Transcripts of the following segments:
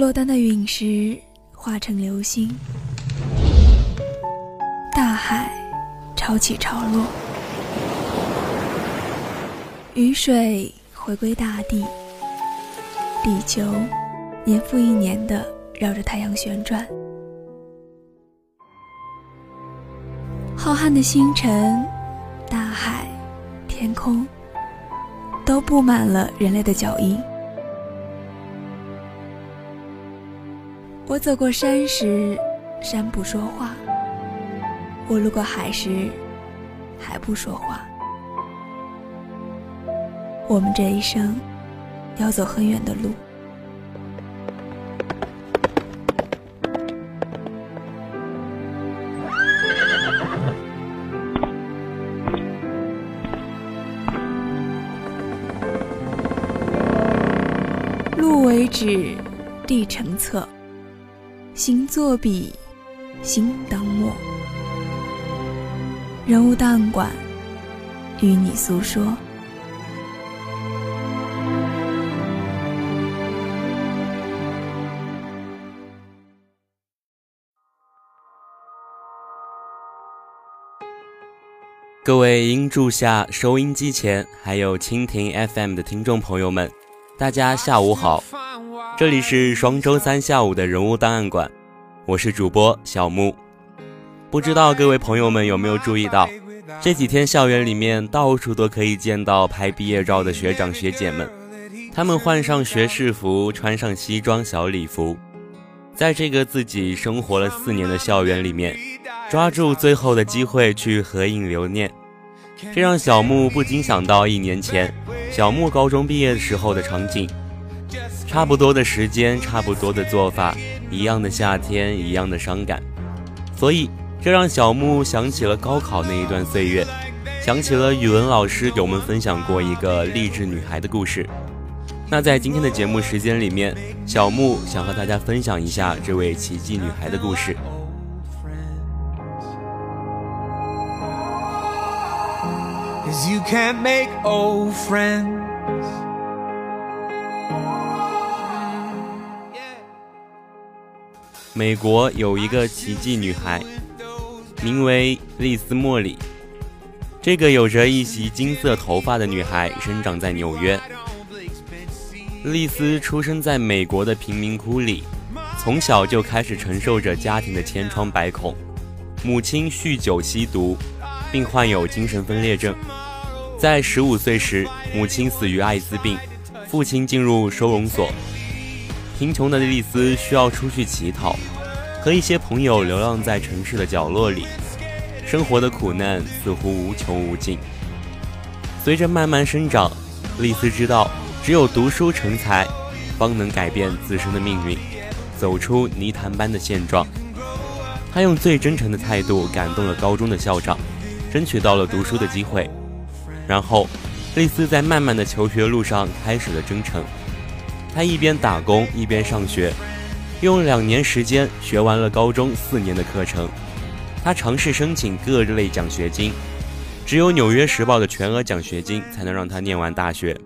落单的陨石化成流星，大海潮起潮落，雨水回归大地，地球年复一年的绕着太阳旋转，浩瀚的星辰、大海、天空都布满了人类的脚印。我走过山时，山不说话；我路过海时，海不说话。我们这一生要走很远的路，路为纸，地成册。心作笔，心当墨。人物档案馆，与你诉说。各位音柱下、收音机前，还有蜻蜓 FM 的听众朋友们，大家下午好。这里是双周三下午的人物档案馆，我是主播小木。不知道各位朋友们有没有注意到，这几天校园里面到处都可以见到拍毕业照的学长学姐们，他们换上学士服，穿上西装小礼服，在这个自己生活了四年的校园里面，抓住最后的机会去合影留念，这让小木不禁想到一年前小木高中毕业的时候的场景。差不多的时间，差不多的做法，一样的夏天，一样的伤感，所以这让小木想起了高考那一段岁月，想起了语文老师给我们分享过一个励志女孩的故事。那在今天的节目时间里面，小木想和大家分享一下这位奇迹女孩的故事。美国有一个奇迹女孩，名为丽丝·莫里。这个有着一袭金色头发的女孩生长在纽约。丽丝出生在美国的贫民窟里，从小就开始承受着家庭的千疮百孔。母亲酗酒吸毒，并患有精神分裂症。在十五岁时，母亲死于艾滋病，父亲进入收容所。贫穷的丽丝需要出去乞讨，和一些朋友流浪在城市的角落里，生活的苦难似乎无穷无尽。随着慢慢生长，丽丝知道，只有读书成才，方能改变自身的命运，走出泥潭般的现状。她用最真诚的态度感动了高中的校长，争取到了读书的机会。然后，丽丝在漫漫的求学路上开始了征程。他一边打工一边上学，用两年时间学完了高中四年的课程。他尝试申请各类奖学金，只有《纽约时报》的全额奖学金才能让他念完大学。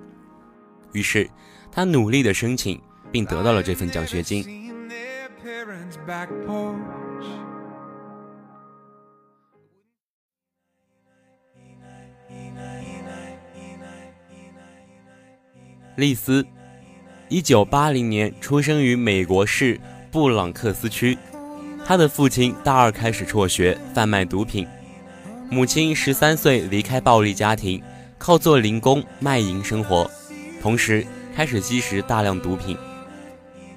于是，他努力的申请，并得到了这份奖学金。丽丝。一九八零年出生于美国市布朗克斯区，他的父亲大二开始辍学，贩卖毒品；母亲十三岁离开暴力家庭，靠做零工卖淫生活，同时开始吸食大量毒品。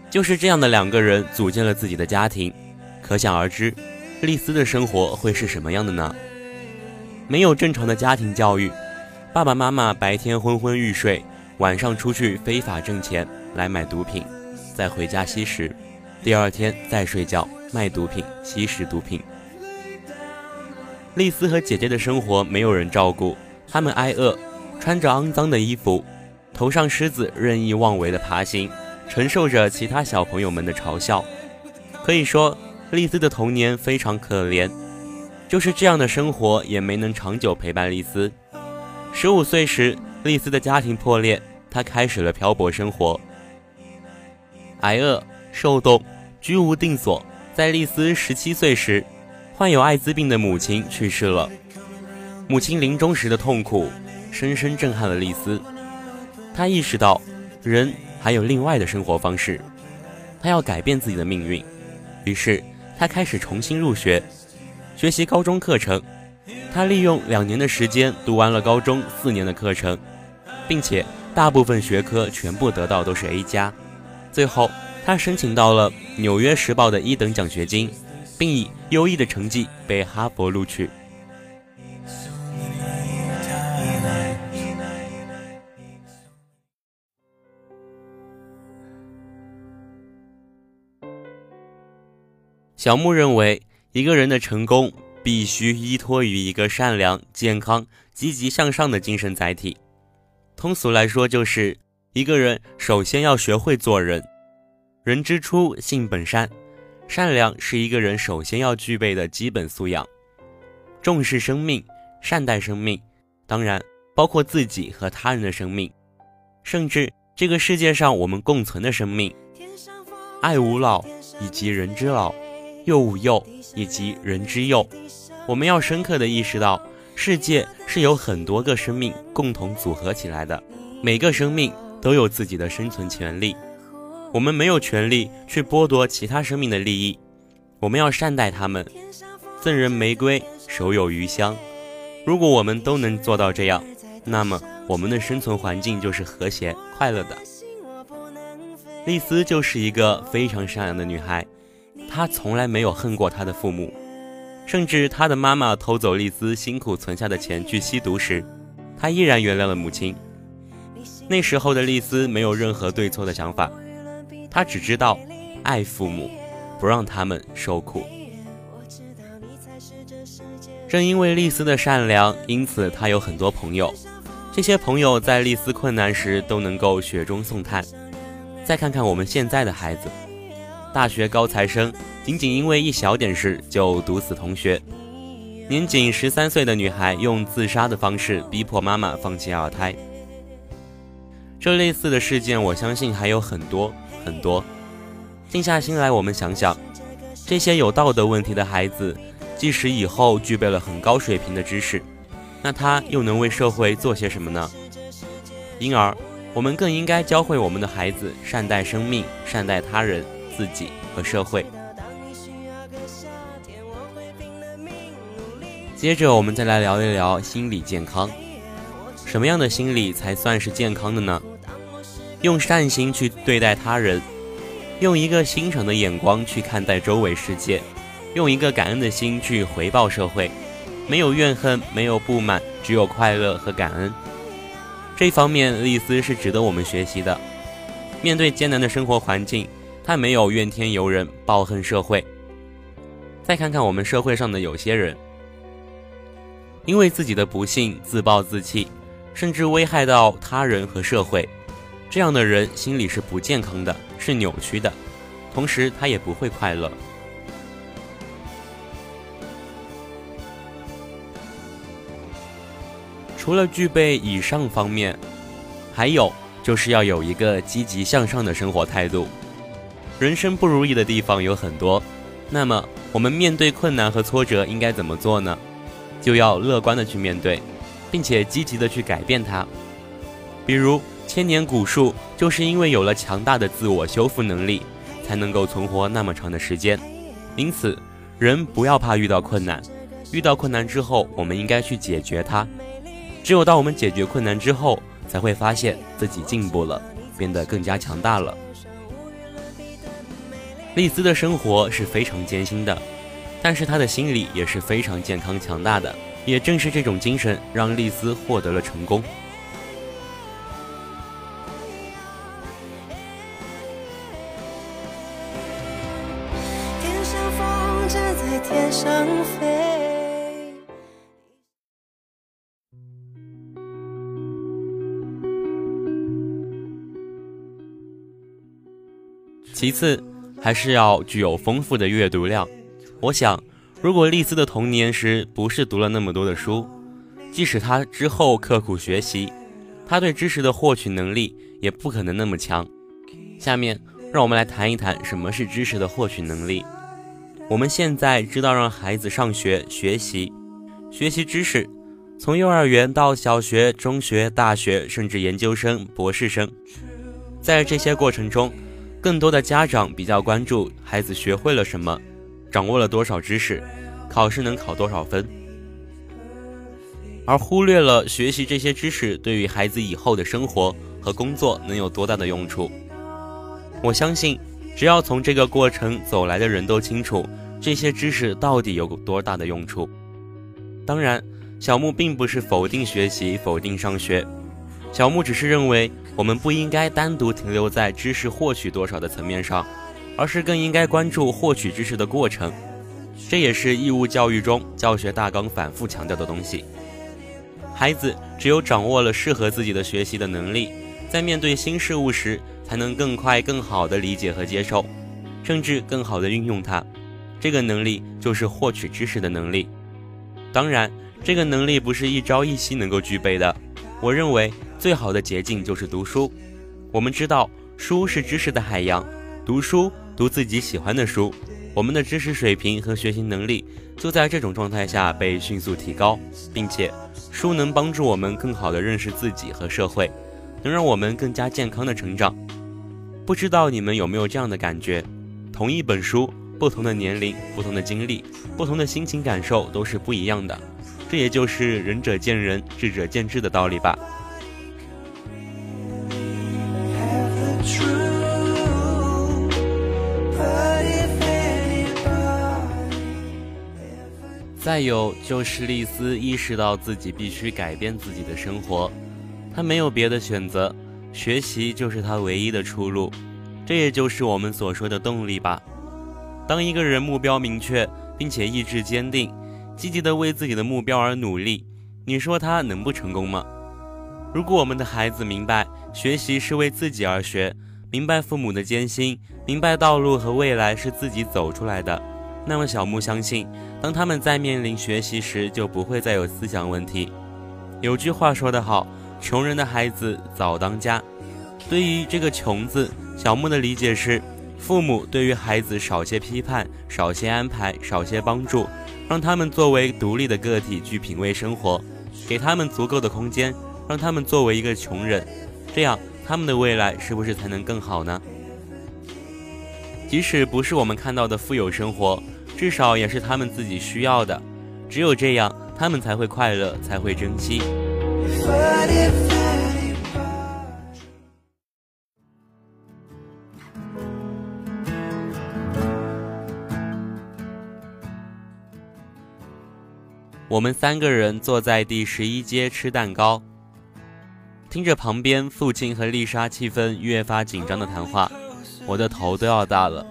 就是这样的两个人组建了自己的家庭，可想而知，丽丝的生活会是什么样的呢？没有正常的家庭教育，爸爸妈妈白天昏昏欲睡，晚上出去非法挣钱。来买毒品，再回家吸食，第二天再睡觉卖毒品，吸食毒品。丽丝和姐姐的生活没有人照顾，他们挨饿，穿着肮脏的衣服，头上虱子任意妄为的爬行，承受着其他小朋友们的嘲笑。可以说，丽丝的童年非常可怜。就是这样的生活也没能长久陪伴丽丝。十五岁时，丽丝的家庭破裂，她开始了漂泊生活。挨饿、受冻，居无定所。在丽丝十七岁时，患有艾滋病的母亲去世了。母亲临终时的痛苦，深深震撼了丽丝。她意识到，人还有另外的生活方式，她要改变自己的命运。于是，她开始重新入学，学习高中课程。她利用两年的时间读完了高中四年的课程，并且大部分学科全部得到都是 A 加。最后。他申请到了《纽约时报》的一等奖学金，并以优异的成绩被哈佛录取。小木认为，一个人的成功必须依托于一个善良、健康、积极向上的精神载体。通俗来说，就是一个人首先要学会做人。人之初，性本善，善良是一个人首先要具备的基本素养。重视生命，善待生命，当然包括自己和他人的生命，甚至这个世界上我们共存的生命。爱吾老，以及人之老；幼吾幼，以及人之幼。我们要深刻的意识到，世界是由很多个生命共同组合起来的，每个生命都有自己的生存权利。我们没有权利去剥夺其他生命的利益，我们要善待他们，赠人玫瑰，手有余香。如果我们都能做到这样，那么我们的生存环境就是和谐快乐的。丽丝就是一个非常善良的女孩，她从来没有恨过她的父母，甚至他的妈妈偷走丽丝辛苦存下的钱去吸毒时，他依然原谅了母亲。那时候的丽丝没有任何对错的想法。他只知道爱父母，不让他们受苦。正因为丽丝的善良，因此她有很多朋友。这些朋友在丽丝困难时都能够雪中送炭。再看看我们现在的孩子，大学高材生，仅仅因为一小点事就毒死同学；年仅十三岁的女孩用自杀的方式逼迫妈妈放弃二胎。这类似的事件，我相信还有很多。很多，静下心来，我们想想，这些有道德问题的孩子，即使以后具备了很高水平的知识，那他又能为社会做些什么呢？因而，我们更应该教会我们的孩子善待生命，善待他人、自己和社会。接着，我们再来聊一聊心理健康。什么样的心理才算是健康的呢？用善心去对待他人，用一个欣赏的眼光去看待周围世界，用一个感恩的心去回报社会，没有怨恨，没有不满，只有快乐和感恩。这方面，丽丝是值得我们学习的。面对艰难的生活环境，他没有怨天尤人，抱恨社会。再看看我们社会上的有些人，因为自己的不幸自暴自弃，甚至危害到他人和社会。这样的人心理是不健康的，是扭曲的，同时他也不会快乐。除了具备以上方面，还有就是要有一个积极向上的生活态度。人生不如意的地方有很多，那么我们面对困难和挫折应该怎么做呢？就要乐观的去面对，并且积极的去改变它，比如。千年古树就是因为有了强大的自我修复能力，才能够存活那么长的时间。因此，人不要怕遇到困难，遇到困难之后，我们应该去解决它。只有当我们解决困难之后，才会发现自己进步了，变得更加强大了。丽兹的生活是非常艰辛的，但是她的心理也是非常健康强大的。也正是这种精神，让丽兹获得了成功。其次，还是要具有丰富的阅读量。我想，如果丽丝的童年时不是读了那么多的书，即使她之后刻苦学习，她对知识的获取能力也不可能那么强。下面，让我们来谈一谈什么是知识的获取能力。我们现在知道让孩子上学学习，学习知识，从幼儿园到小学、中学、大学，甚至研究生、博士生，在这些过程中，更多的家长比较关注孩子学会了什么，掌握了多少知识，考试能考多少分，而忽略了学习这些知识对于孩子以后的生活和工作能有多大的用处。我相信，只要从这个过程走来的人都清楚这些知识到底有多大的用处。当然，小木并不是否定学习、否定上学，小木只是认为我们不应该单独停留在知识获取多少的层面上，而是更应该关注获取知识的过程。这也是义务教育中教学大纲反复强调的东西。孩子只有掌握了适合自己的学习的能力，在面对新事物时。才能更快、更好地理解和接受，甚至更好地运用它。这个能力就是获取知识的能力。当然，这个能力不是一朝一夕能够具备的。我认为最好的捷径就是读书。我们知道，书是知识的海洋。读书，读自己喜欢的书，我们的知识水平和学习能力就在这种状态下被迅速提高，并且，书能帮助我们更好地认识自己和社会，能让我们更加健康的成长。不知道你们有没有这样的感觉？同一本书，不同的年龄、不同的经历、不同的心情感受都是不一样的。这也就是仁者见仁，智者见智的道理吧。再有就是丽丝意识到自己必须改变自己的生活，她没有别的选择。学习就是她唯一的出路，这也就是我们所说的动力吧。当一个人目标明确，并且意志坚定，积极的为自己的目标而努力，你说他能不成功吗？如果我们的孩子明白学习是为自己而学，明白父母的艰辛，明白道路和未来是自己走出来的，那么小木相信，当他们在面临学习时，就不会再有思想问题。有句话说得好。穷人的孩子早当家。对于这个“穷”字，小木的理解是：父母对于孩子少些批判，少些安排，少些帮助，让他们作为独立的个体去品味生活，给他们足够的空间，让他们作为一个穷人，这样他们的未来是不是才能更好呢？即使不是我们看到的富有生活，至少也是他们自己需要的。只有这样，他们才会快乐，才会珍惜。我们三个人坐在第十一街吃蛋糕，听着旁边父亲和丽莎气氛越发紧张的谈话，我的头都要大了。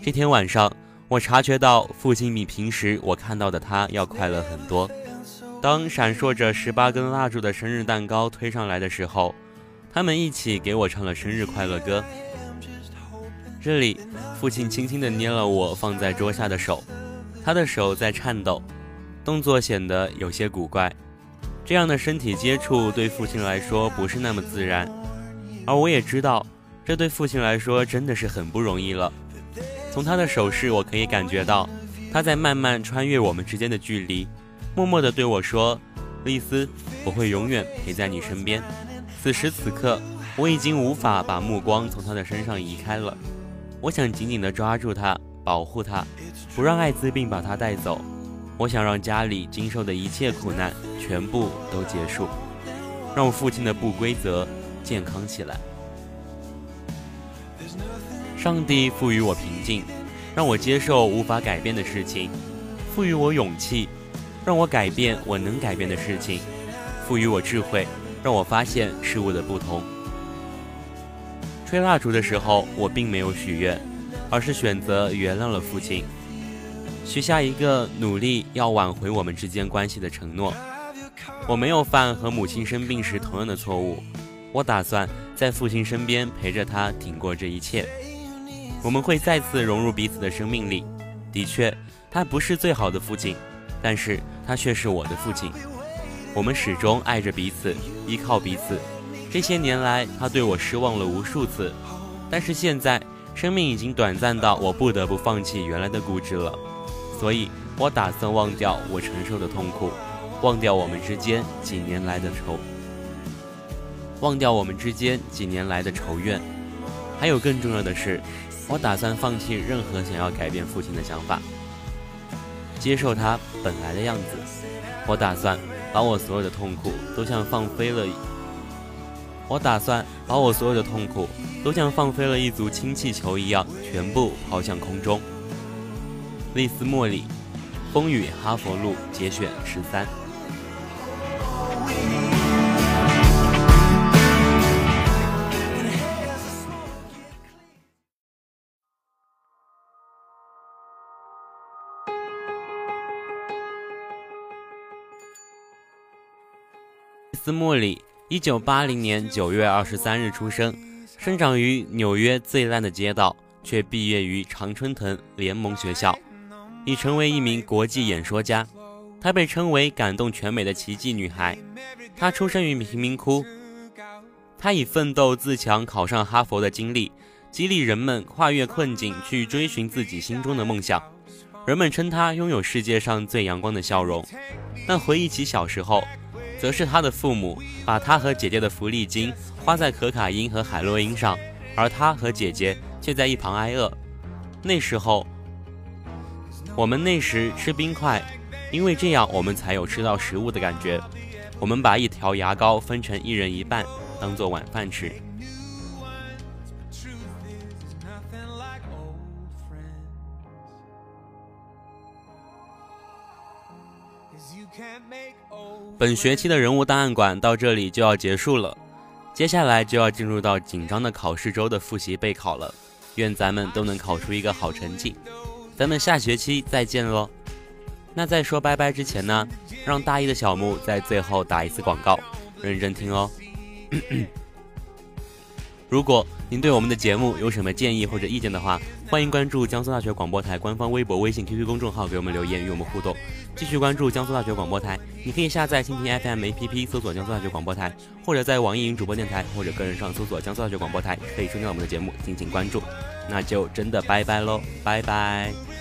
这天晚上，我察觉到父亲比平时我看到的他要快乐很多。当闪烁着十八根蜡烛的生日蛋糕推上来的时候，他们一起给我唱了生日快乐歌。这里，父亲轻轻地捏了我放在桌下的手，他的手在颤抖，动作显得有些古怪。这样的身体接触对父亲来说不是那么自然，而我也知道，这对父亲来说真的是很不容易了。从他的手势，我可以感觉到，他在慢慢穿越我们之间的距离。默默地对我说：“丽丝，我会永远陪在你身边。”此时此刻，我已经无法把目光从他的身上移开了。我想紧紧地抓住他，保护他，不让艾滋病把他带走。我想让家里经受的一切苦难全部都结束，让我父亲的不规则健康起来。上帝赋予我平静，让我接受无法改变的事情，赋予我勇气。让我改变我能改变的事情，赋予我智慧，让我发现事物的不同。吹蜡烛的时候，我并没有许愿，而是选择原谅了父亲，许下一个努力要挽回我们之间关系的承诺。我没有犯和母亲生病时同样的错误，我打算在父亲身边陪着他挺过这一切。我们会再次融入彼此的生命里。的确，他不是最好的父亲。但是他却是我的父亲，我们始终爱着彼此，依靠彼此。这些年来，他对我失望了无数次，但是现在，生命已经短暂到我不得不放弃原来的固执了，所以我打算忘掉我承受的痛苦，忘掉我们之间几年来的仇，忘掉我们之间几年来的仇怨。还有更重要的是，我打算放弃任何想要改变父亲的想法，接受他本来的样子。我打算把我所有的痛苦都像放飞了。我打算把我所有的痛苦都像放飞了一组氢气球一样，全部抛向空中。丽斯莫里，《风雨哈佛路》节选十三。斯莫里。一九八零年九月二十三日出生，生长于纽约最烂的街道，却毕业于常春藤联盟学校，已成为一名国际演说家。她被称为感动全美的奇迹女孩。她出生于贫民窟，她以奋斗自强考上哈佛的经历，激励人们跨越困境去追寻自己心中的梦想。人们称她拥有世界上最阳光的笑容。但回忆起小时候，则是他的父母把他和姐姐的福利金花在可卡因和海洛因上，而他和姐姐却在一旁挨饿。那时候，我们那时吃冰块，因为这样我们才有吃到食物的感觉。我们把一条牙膏分成一人一半，当做晚饭吃。本学期的人物档案馆到这里就要结束了，接下来就要进入到紧张的考试周的复习备考了。愿咱们都能考出一个好成绩，咱们下学期再见喽。那在说拜拜之前呢，让大一的小木在最后打一次广告，认真听哦。如果您对我们的节目有什么建议或者意见的话，欢迎关注江苏大学广播台官方微博、微信、QQ 公众号给我们留言与我们互动。继续关注江苏大学广播台，你可以下载蜻蜓 FM APP 搜索江苏大学广播台，或者在网易云主播电台或者个人上搜索江苏大学广播台，可以收听我们的节目。敬请关注，那就真的拜拜喽，拜拜。